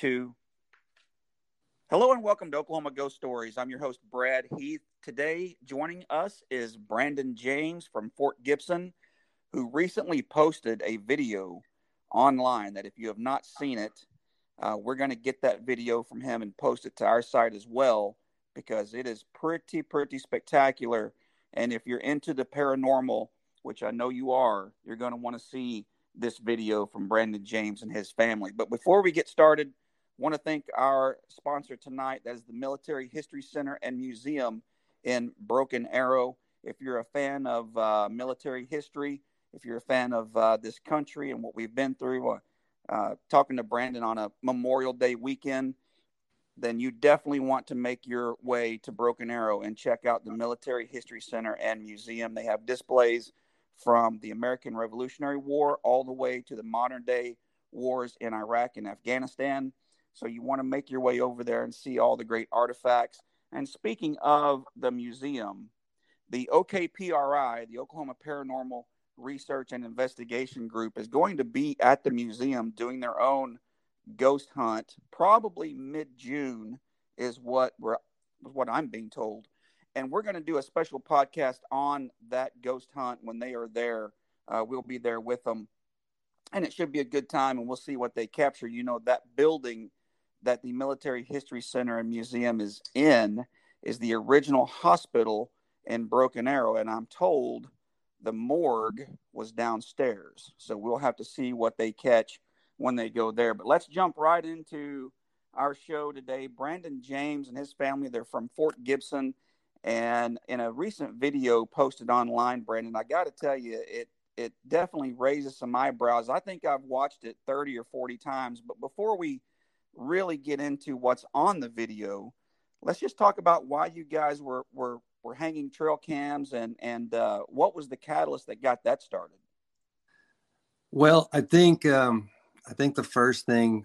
two. Hello and welcome to Oklahoma Ghost Stories. I'm your host, Brad Heath. Today, joining us is Brandon James from Fort Gibson, who recently posted a video online that if you have not seen it, uh, we're going to get that video from him and post it to our site as well because it is pretty, pretty spectacular. And if you're into the paranormal, which I know you are, you're going to want to see this video from Brandon James and his family. But before we get started, want to thank our sponsor tonight. That is the Military History Center and Museum in Broken Arrow. If you're a fan of uh, military history, if you're a fan of uh, this country and what we've been through, uh, uh talking to Brandon on a Memorial Day weekend, then you definitely want to make your way to Broken Arrow and check out the Military History Center and Museum. They have displays from the American Revolutionary War all the way to the modern day wars in Iraq and Afghanistan. So you want to make your way over there and see all the great artifacts. And speaking of the museum, the OKPRI, the Oklahoma Paranormal Research and Investigation Group, is going to be at the museum doing their own ghost hunt, probably mid June, is what we're what I'm being told and we're going to do a special podcast on that ghost hunt when they are there. Uh, we'll be there with them, and it should be a good time. And we'll see what they capture. You know, that building that the Military History Center and Museum is in is the original hospital in Broken Arrow, and I'm told the morgue was downstairs. So we'll have to see what they catch when they go there. But let's jump right into our show today. Brandon James and his family, they're from Fort Gibson and in a recent video posted online, Brandon, I got to tell you, it it definitely raises some eyebrows. I think I've watched it 30 or 40 times. But before we really get into what's on the video, let's just talk about why you guys were were were hanging trail cams and and uh, what was the catalyst that got that started. Well, I think um, I think the first thing,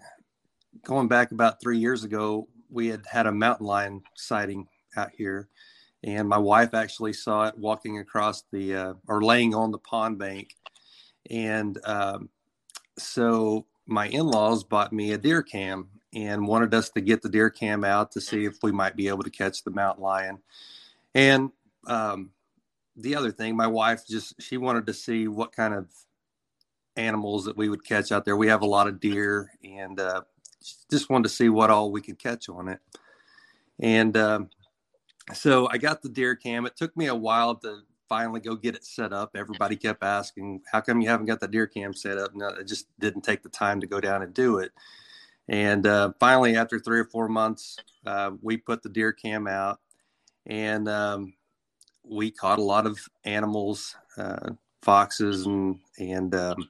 going back about three years ago, we had had a mountain lion sighting out here. And my wife actually saw it walking across the uh, or laying on the pond bank. And um, so my in-laws bought me a deer cam and wanted us to get the deer cam out to see if we might be able to catch the mountain lion and um, the other thing my wife just she wanted to see what kind of animals that we would catch out there we have a lot of deer and uh, just wanted to see what all we could catch on it and um, so I got the deer cam. It took me a while to finally go get it set up. Everybody kept asking, "How come you haven't got the deer cam set up?" No, I just didn't take the time to go down and do it. And uh, finally, after three or four months, uh, we put the deer cam out, and um, we caught a lot of animals, uh, foxes, and and um,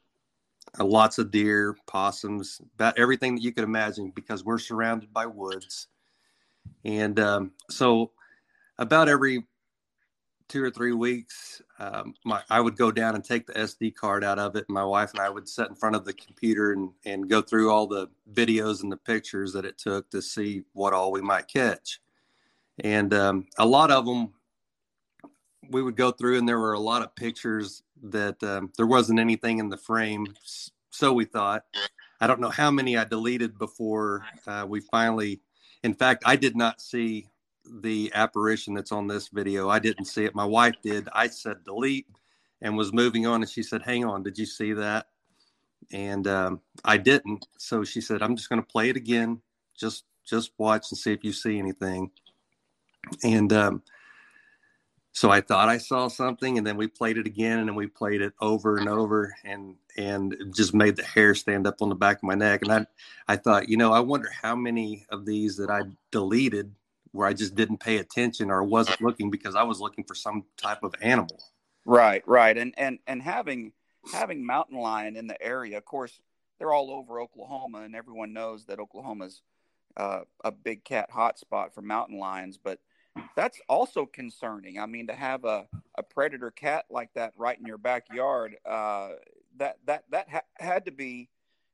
lots of deer, possums, about everything that you could imagine, because we're surrounded by woods. And um, so about every two or three weeks, um, my, I would go down and take the SD card out of it. And my wife and I would sit in front of the computer and, and go through all the videos and the pictures that it took to see what all we might catch. And um, a lot of them we would go through, and there were a lot of pictures that um, there wasn't anything in the frame. So we thought. I don't know how many I deleted before uh, we finally. In fact, I did not see the apparition that's on this video. I didn't see it. My wife did. I said delete and was moving on, and she said, "Hang on, did you see that?" And um, I didn't. So she said, "I'm just going to play it again. Just just watch and see if you see anything." And um, so I thought I saw something, and then we played it again, and then we played it over and over, and and it just made the hair stand up on the back of my neck. And I I thought, you know, I wonder how many of these that I deleted where I just didn't pay attention or wasn't looking because I was looking for some type of animal. Right, right, and and and having having mountain lion in the area, of course, they're all over Oklahoma, and everyone knows that Oklahoma's uh, a big cat hotspot for mountain lions. But that's also concerning. I mean, to have a, a predator cat like that right in your backyard, uh, that that that ha- had to be,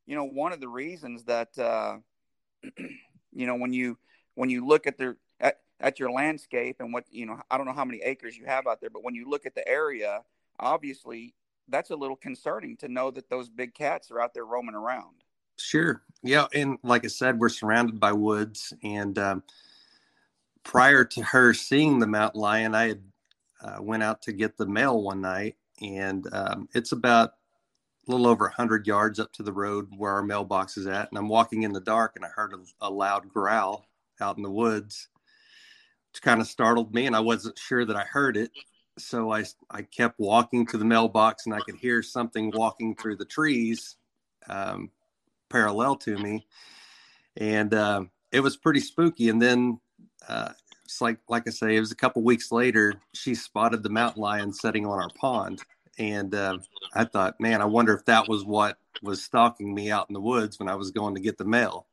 you know, one of the reasons that uh, you know when you when you look at their at your landscape and what you know i don't know how many acres you have out there but when you look at the area obviously that's a little concerning to know that those big cats are out there roaming around Sure. Yeah, and like I said, we're surrounded by woods. And um, prior to her seeing the mountain lion, I had uh, went out to get the mail one night, and um, it's about a little over 100 yards up to the road where our mailbox is at. And I'm walking in the dark, and I heard a, a loud growl out in the woods, kind of startled me, and I wasn't sure that I heard it. So I, I kept walking to the mailbox, and I could hear something walking through the trees um, parallel to me. And uh, it was pretty spooky. And then uh, it's like like I say, it was a couple weeks later. She spotted the mountain lion setting on our pond, and uh, I thought, man, I wonder if that was what was stalking me out in the woods when I was going to get the mail.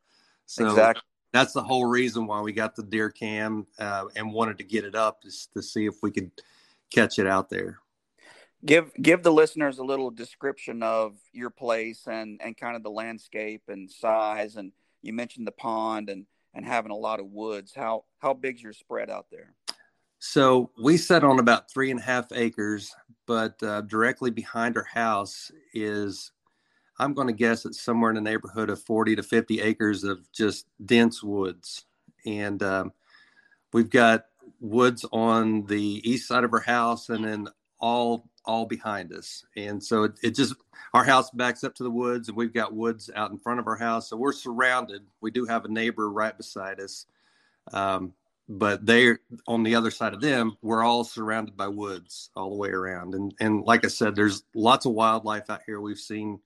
So exactly. That's the whole reason why we got the deer cam uh, and wanted to get it up is to see if we could catch it out there. Give give the listeners a little description of your place and and kind of the landscape and size and you mentioned the pond and and having a lot of woods. How how big's your spread out there? So we set on about three and a half acres, but uh, directly behind our house is, I'm going to guess it's somewhere in the neighborhood of 40 to 50 acres of just dense woods. And um, we've got woods on the east side of our house and then all all behind us. And so it, it, just our house backs up to the woods and we've got woods out in front of our house. So we're surrounded. We do have a neighbor right beside us. Um, but they're on the other side of them, we're all surrounded by woods all the way around. And and like I said, there's lots of wildlife out here. We've seen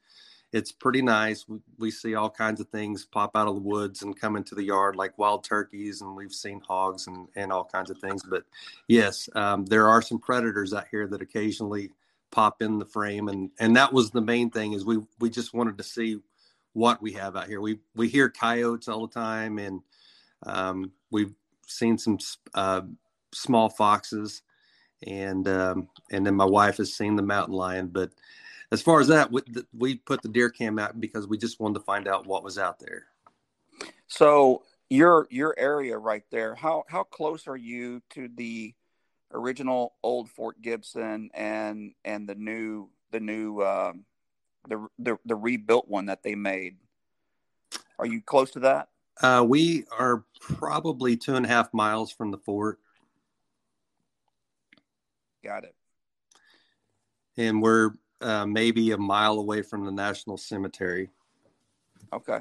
it's pretty nice. We, we see all kinds of things pop out of the woods and come into the yard, like wild turkeys, and we've seen hogs and, and all kinds of things. But yes, um, there are some predators out here that occasionally pop in the frame, and and that was the main thing is we we just wanted to see what we have out here. We we hear coyotes all the time, and um, we've seen some uh, small foxes, and um, and then my wife has seen the mountain lion, but as far as that, we, we put the deer cam out because we just wanted to find out what was out there. So your your area right there, how how close are you to the original old Fort Gibson and and the new the new um, the, the the rebuilt one that they made? Are you close to that? Uh, we are probably two and a half miles from the fort. Got it. And we're uh, maybe a mile away from the National Cemetery. Okay,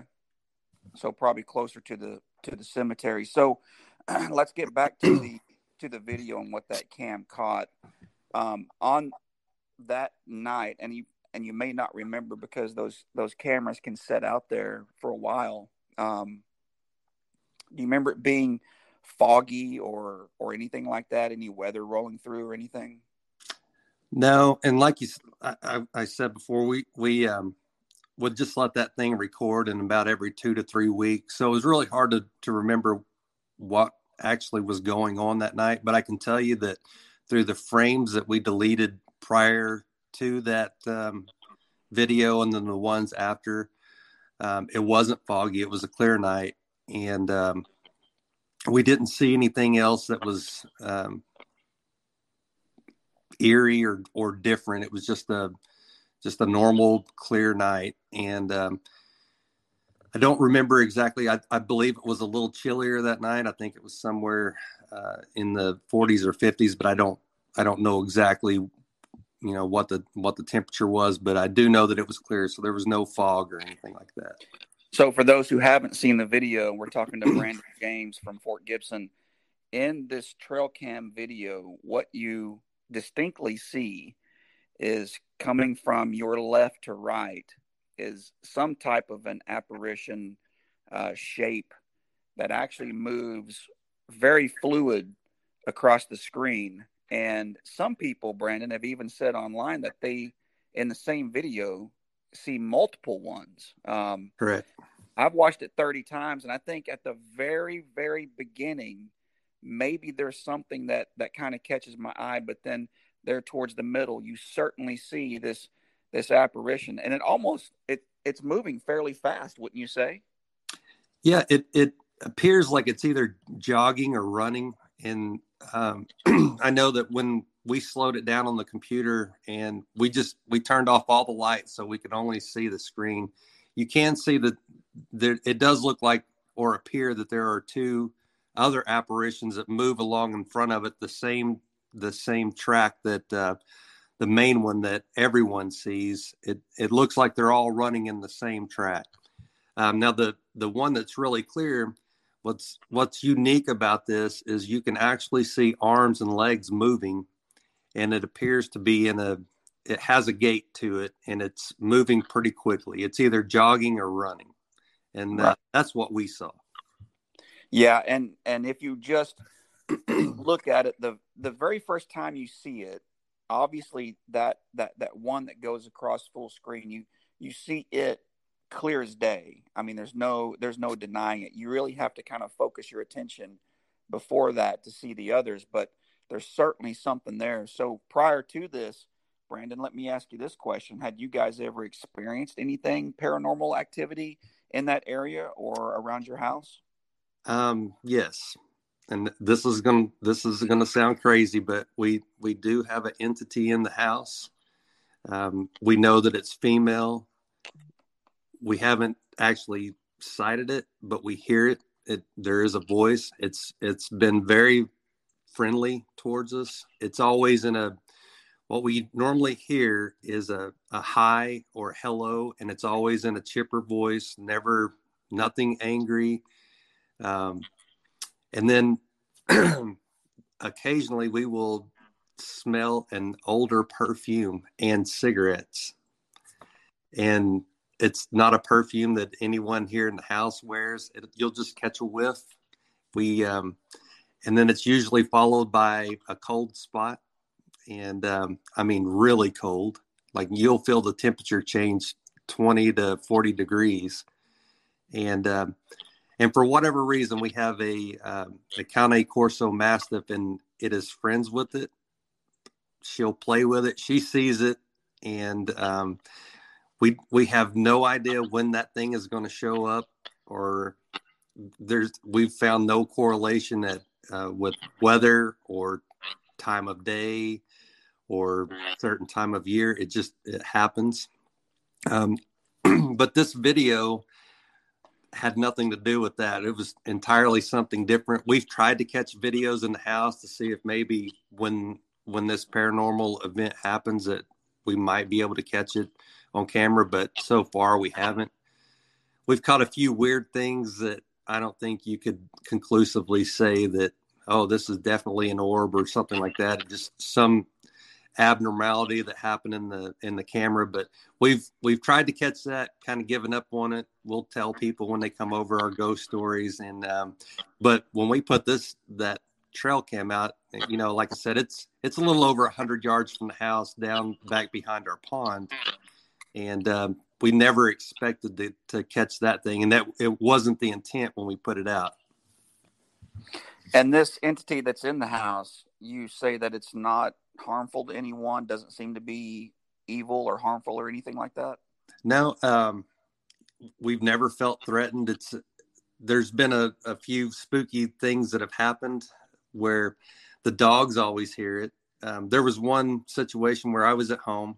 so probably closer to the to the cemetery. So let's get back to the to the video and what that cam caught um, on that night. And you and you may not remember because those those cameras can set out there for a while. Um, do you remember it being foggy or or anything like that? Any weather rolling through or anything? No, and like you, I, I said before, we we um, would just let that thing record in about every two to three weeks. So it was really hard to to remember what actually was going on that night. But I can tell you that through the frames that we deleted prior to that um, video and then the ones after, um, it wasn't foggy. It was a clear night, and um, we didn't see anything else that was um, eerie or or different. It was just a just a normal clear night, and um, I don't remember exactly. I, I, believe it was a little chillier that night. I think it was somewhere uh, in the 40s or 50s, but I don't I don't know exactly you know what the what the temperature was, but I do know that it was clear, so there was no fog or anything like that. So, for those who haven't seen the video, we're talking to Brandon James from Fort Gibson. In this trail cam video, what you distinctly see is coming from your left to right is some type of an apparition uh, shape that actually moves very fluid across the screen. And some people, Brandon, have even said online that they, in the same video, see multiple ones. Um, Correct. I've watched it 30 times, and I think at the very, very beginning, maybe there's something that that kind of catches my eye, but then there towards the middle, you certainly see this this apparition, and it almost it it's moving fairly fast, wouldn't you say? Yeah, it it appears like it's either jogging or running, and um, I know that when we slowed it down on the computer and we just we turned off all the lights so we could only see the screen you can see that there, it does look like or appear that there are two other apparitions that move along in front of it the same the same track that uh, the main one that everyone sees it it looks like they're all running in the same track. Um, now the the one that's really clear what's what's unique about this is you can actually see arms and legs moving and it appears to be in a it has a gait to it and it's moving pretty quickly. It's either jogging or running and uh, that's what we saw yeah and and if you just look at it the the very first time you see it obviously that that that one that goes across full screen you you see it clear as day. I mean there's no there's no denying it. You really have to kind of focus your attention before that to see the others but there's certainly something there. So prior to this brandon let me ask you this question. Had you guys ever experienced anything paranormal activity in that area or around your house um yes and this is going this is going to sound crazy, but we we do have an entity in the house. Um, we know that it's female. We haven't actually sighted it, but we hear it. It there is a voice. It's it's been very friendly towards us. It's always in a what we normally hear is a, a hi or hello, and it's always in a chipper voice, never nothing angry. Um, and then occasionally we will smell an older perfume and cigarettes. And it's not a perfume that anyone here in the house wears. It, you'll just catch a whiff. We, um, and then it's usually followed by a cold spot. And um, I mean, really cold. Like you'll feel the temperature change 20 to 40 degrees. And um, and for whatever reason, we have a um, a Cane Corso Mastiff, and it is friends with it. She'll play with it. She sees it, and um, we we have no idea when that thing is going to show up, or there's we've found no correlation that uh, with weather or time of day or certain time of year. It just it happens. Um, but this video had nothing to do with that. It was entirely something different. We've tried to catch videos in the house to see if maybe when when this paranormal event happens that we might be able to catch it on camera, but so far we haven't. We've caught a few weird things that I don't think you could conclusively say that oh this is definitely an orb or something like that. Just some abnormality that happened in the in the camera but we've we've tried to catch that kind of given up on it. We'll tell people when they come over our ghost stories and um, but when we put this that trail cam out you know like i said it's it's a little over 100 yards from the house down back behind our pond. And um, we never expected to, to catch that thing and that it wasn't the intent when we put it out. And this entity that's in the house you say that it's not harmful to anyone? Doesn't seem to be evil or harmful or anything like that. No, um, we've never felt threatened. It's there's been a, a few spooky things that have happened where the dogs always hear it. Um, there was one situation where I was at home.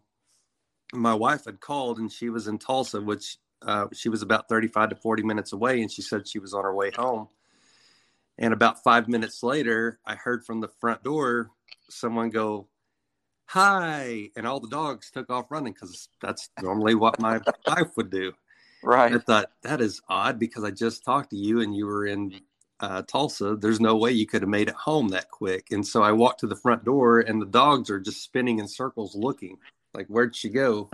My wife had called and she was in Tulsa, which uh, she was about 35 to 40 minutes away, and she said she was on her way home. And about five minutes later, I heard from the front door someone go, hi and all the dogs took off running because that's normally what my wife would do. Right. I thought that is odd because i just talked to you and you were in uh, tulsa. There's no way you could have made it home that quick. And so i walked to the front door and the dogs are just spinning in circles looking. Like where'd she go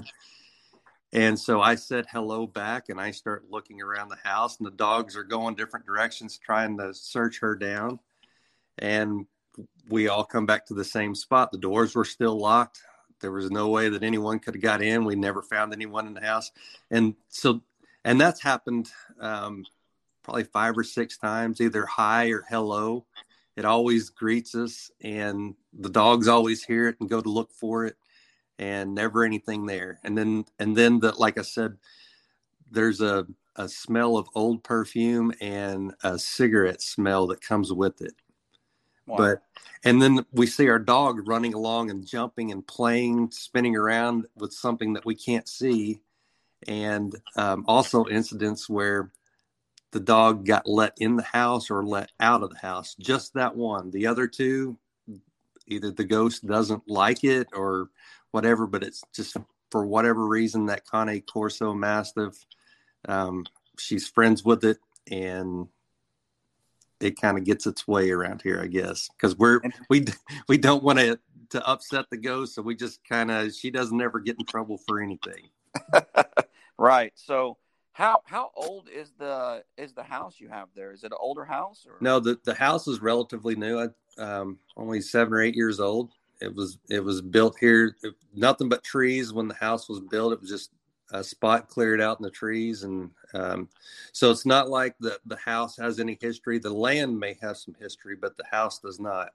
and so i said hello back and i start looking around the house and the dogs are going different directions trying to search her down and we all come back to the same spot. The doors were still locked. There was no way that anyone could have got in. We never found anyone in the house, and so and that's happened um, probably five or six times, either hi or hello. It always greets us, and the dogs always hear it and go to look for it, and never anything there. And then and then the like I said, there's a a smell of old perfume and a cigarette smell that comes with it Wow. But and then we see our dog running along and jumping and playing, spinning around with something that we can't see. and um, also incidents where the dog got let in the house or let out of the house. Just that one. The other two, either the ghost doesn't like it or whatever, but it's just for whatever reason that Cane Corso Mastiff, um, she's friends with it and it kind of gets its way around here, I guess, because we're we we don't want to to upset the ghost, so we just kind of she doesn't ever get in trouble for anything. right. So how how old is the is the house you have there? Is it an older house? Or? No, the the house is relatively new. I, um, only seven or eight years old. It was it was built here, nothing but trees when the house was built. It was just a spot cleared out in the trees, and um, so it's not like the the house has any history. The land may have some history, but the house does not.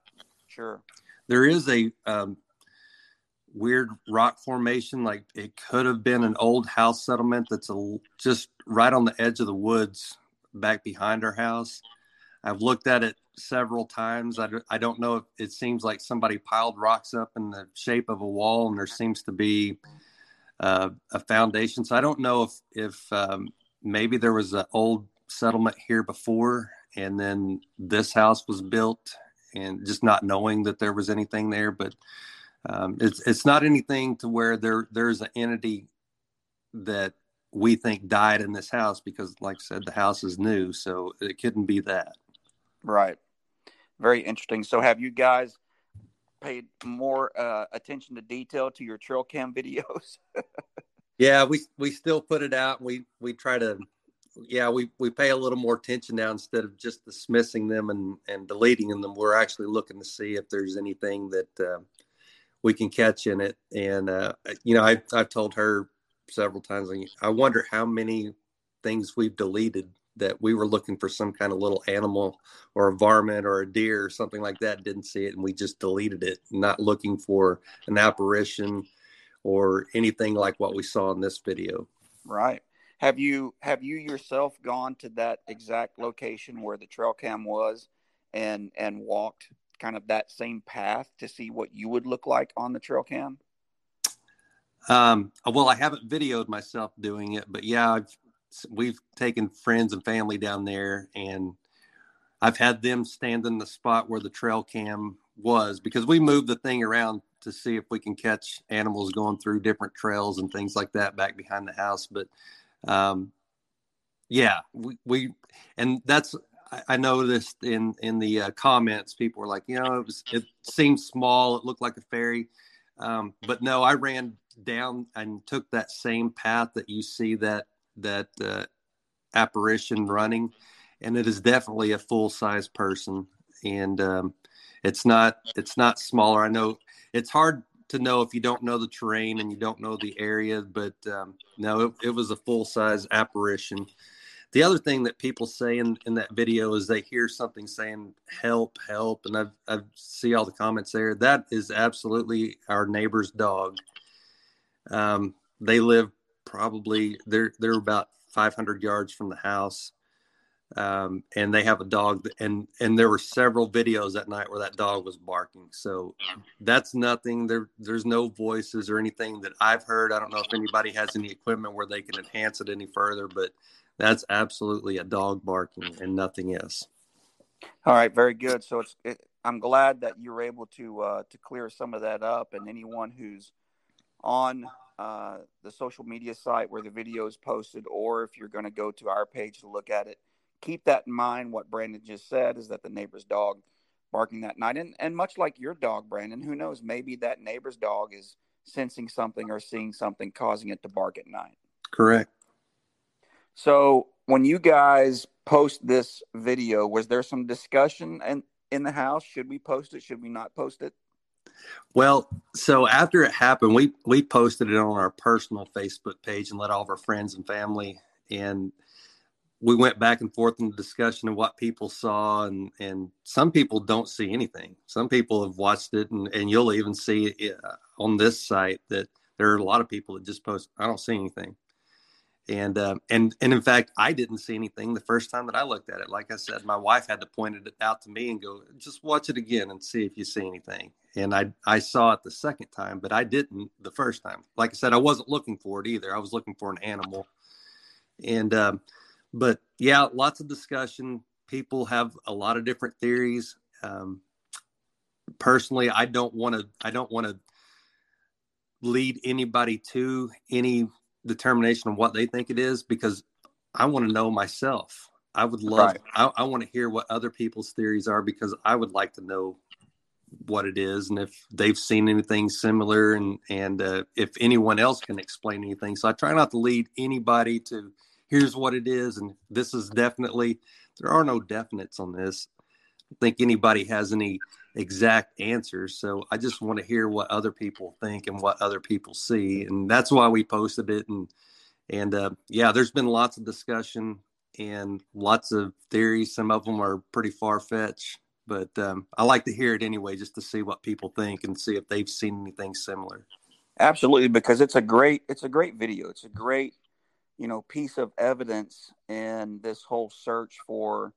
Sure. There is a um, weird rock formation, like it could have been an old house settlement that's a, just right on the edge of the woods back behind our house. I've looked at it several times. I, I don't know if it seems like somebody piled rocks up in the shape of a wall, and there seems to be uh, a foundation. So I don't know if if um, maybe there was an old settlement here before, and then this house was built, and just not knowing that there was anything there. But um, it's it's not anything to where there there's an entity that we think died in this house because, like I said, the house is new, so it couldn't be that. Right. Very interesting. So, have you guys paid more uh, attention to detail to your trail cam videos? yeah, we we still put it out. We we try to, yeah, we we pay a little more attention now instead of just dismissing them and and deleting them. We're actually looking to see if there's anything that uh, we can catch in it. And uh, you know, I I've told her several times. I wonder how many things we've deleted that we were looking for some kind of little animal or a varmint or a deer or something like that didn't see it and we just deleted it not looking for an apparition or anything like what we saw in this video. Right. Have you have you yourself gone to that exact location where the trail cam was and and walked kind of that same path to see what you would look like on the trail cam? Um, well, I haven't videoed myself doing it, but yeah, I've we've taken friends and family down there and I've had them stand in the spot where the trail cam was because we moved the thing around to see if we can catch animals going through different trails and things like that back behind the house. But um, yeah, we, we and that's I, noticed in in the uh, comments people were like, you know, it was it seemed small, it looked like a fairy, um, but no, I ran down and took that same path that you see that that uh, apparition running, and it is definitely a full size person, and um, it's not it's not smaller. I know it's hard to know if you don't know the terrain and you don't know the area, but um, no, it, it was a full size apparition. The other thing that people say in, in that video is they hear something saying help, help, and I've I see all the comments there. That is absolutely our neighbor's dog. Um, they live probably they're they're about 500 yards from the house. Um, and they have a dog and and there were several videos that night where that dog was barking. So that's nothing. There there's no voices or anything that i've heard. I don't know if anybody has any equipment where they can enhance it any further but that's absolutely a dog barking and nothing else. All right. Very good. So it's it, i'm glad that you were able to uh, to clear some of that up and anyone who's on uh, the social media site where the video is posted, or if you're going to go to our page to look at it, keep that in mind. What Brandon just said is that the neighbor's dog barking that night, and and much like your dog, Brandon, who knows? Maybe that neighbor's dog is sensing something or seeing something causing it to bark at night. Correct. So when you guys post this video, was there some discussion in in the house? Should we post it? Should we not post it? Well, so after it happened, we we posted it on our personal Facebook page and let all of our friends and family and we went back and forth in the discussion of what people saw and and some people don't see anything. Some people have watched it and and you'll even see it uh, on this site that there are a lot of people that just post I don't see anything. And uh, and and in fact, I didn't see anything the first time that I looked at it. Like I said, my wife had to point it out to me and go, "Just watch it again and see if you see anything." And I I saw it the second time, but I didn't the first time. Like I said, I wasn't looking for it either. I was looking for an animal, and um, but yeah, lots of discussion. People have a lot of different theories. Um, personally, I don't want to. I don't want to lead anybody to any determination of what they think it is because I want to know myself. I would love. Right. I, I want to hear what other people's theories are because I would like to know what it is and if they've seen anything similar and and uh, if anyone else can explain anything. So I try not to lead anybody to here's what it is and this is definitely there are no definites on this. I think anybody has any exact answers. So I just want to hear what other people think and what other people see, and that's why we posted it. And and uh, yeah, there's been lots of discussion and lots of theories. Some of them are pretty far fetched, but um, I like to hear it anyway, just to see what people think and see if they've seen anything similar. Absolutely, because it's a great it's a great video. It's a great you know piece of evidence in this whole search for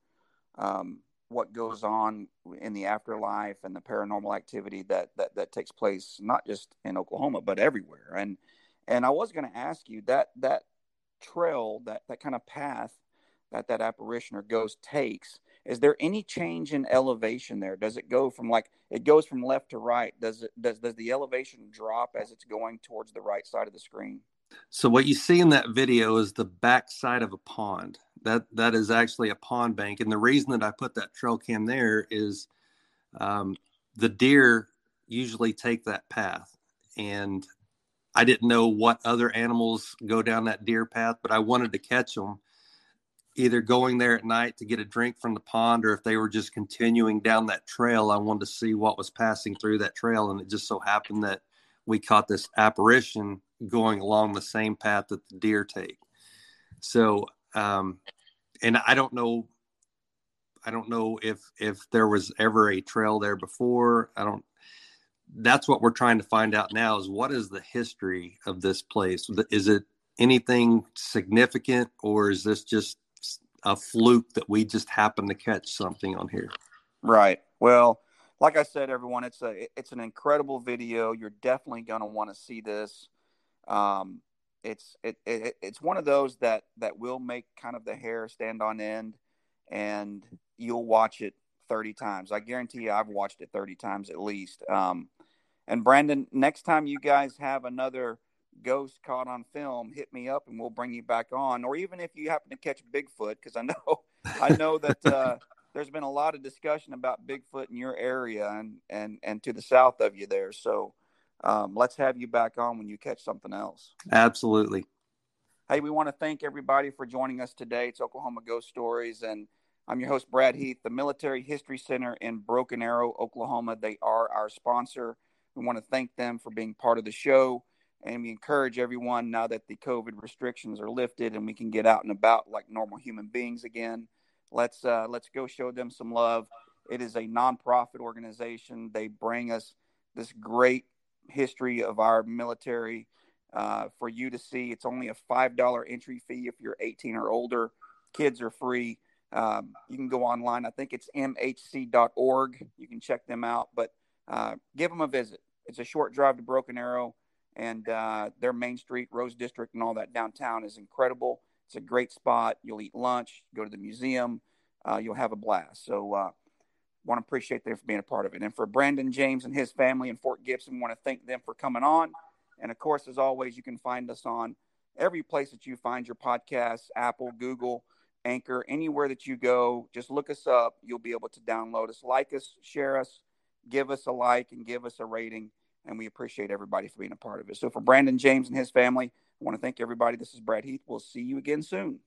um, what goes on in the afterlife and the paranormal activity that that that takes place not just in Oklahoma but everywhere. And and I was going to ask you that that trail that that kind of path that that apparition or ghost takes is there any change in elevation there? Does it go from like it goes from left to right? Does it does does the elevation drop as it's going towards the right side of the screen? So what you see in that video is the back side of a pond. That that is actually a pond bank. And the reason that i put that trail cam there is um, the deer usually take that path. And i didn't know what other animals go down that deer path but i wanted to catch them either going there at night to get a drink from the pond or if they were just continuing down that trail i wanted to see what was passing through that trail and it just so happened that we caught this apparition going along the same path that the deer take so um, and I don't know, I don't know if if there was ever a trail there before. I don't. That's what we're trying to find out now is what is the history of this place? Is it anything significant, or is this just a fluke that we just happen to catch something on here? Right. Well, like I said, everyone, it's a it's an incredible video. You're definitely going to want to see this. Um, it's it, it it's one of those that that will make kind of the hair stand on end and you'll watch it 30 times i guarantee you i've watched it 30 times at least um, and brandon next time you guys have another ghost caught on film hit me up and we'll bring you back on or even if you happen to catch bigfoot because i know i know that uh, there's been a lot of discussion about bigfoot in your area and and and to the south of you there so um, let's have you back on when you catch something else. Absolutely. Hey, we want to thank everybody for joining us today. It's Oklahoma Ghost Stories, and I'm your host, Brad Heath, the Military History Center in Broken Arrow, Oklahoma. They are our sponsor. We want to thank them for being part of the show. And we encourage everyone now that the COVID restrictions are lifted and we can get out and about like normal human beings again. Let's uh, let's go show them some love. It is a nonprofit organization. They bring us this great history of our military uh, for you to see. It's only a $5 entry fee if you're 18 or older. Kids are free. Um, you can go online. I think it's mhc.org. You can check them out, but uh, give them a visit. It's a short drive to Broken Arrow, and uh, their Main Street, Rose District, and all that downtown is incredible. It's a great spot. You'll eat lunch, go to the museum, uh, you'll have a blast. So, uh, want to appreciate them for being a part of it. And for Brandon James and his family in Fort Gibson, want to thank them for coming on. And of course, as always, you can find us on every place that you find your podcasts Apple, Google, Anchor, anywhere that you go. Just look us up. You'll be able to download us, like us, share us, give us a like, and give us a rating. And we appreciate everybody for being a part of it. So for Brandon James and his family, I want to thank everybody. This is Brad Heath. We'll see you again soon.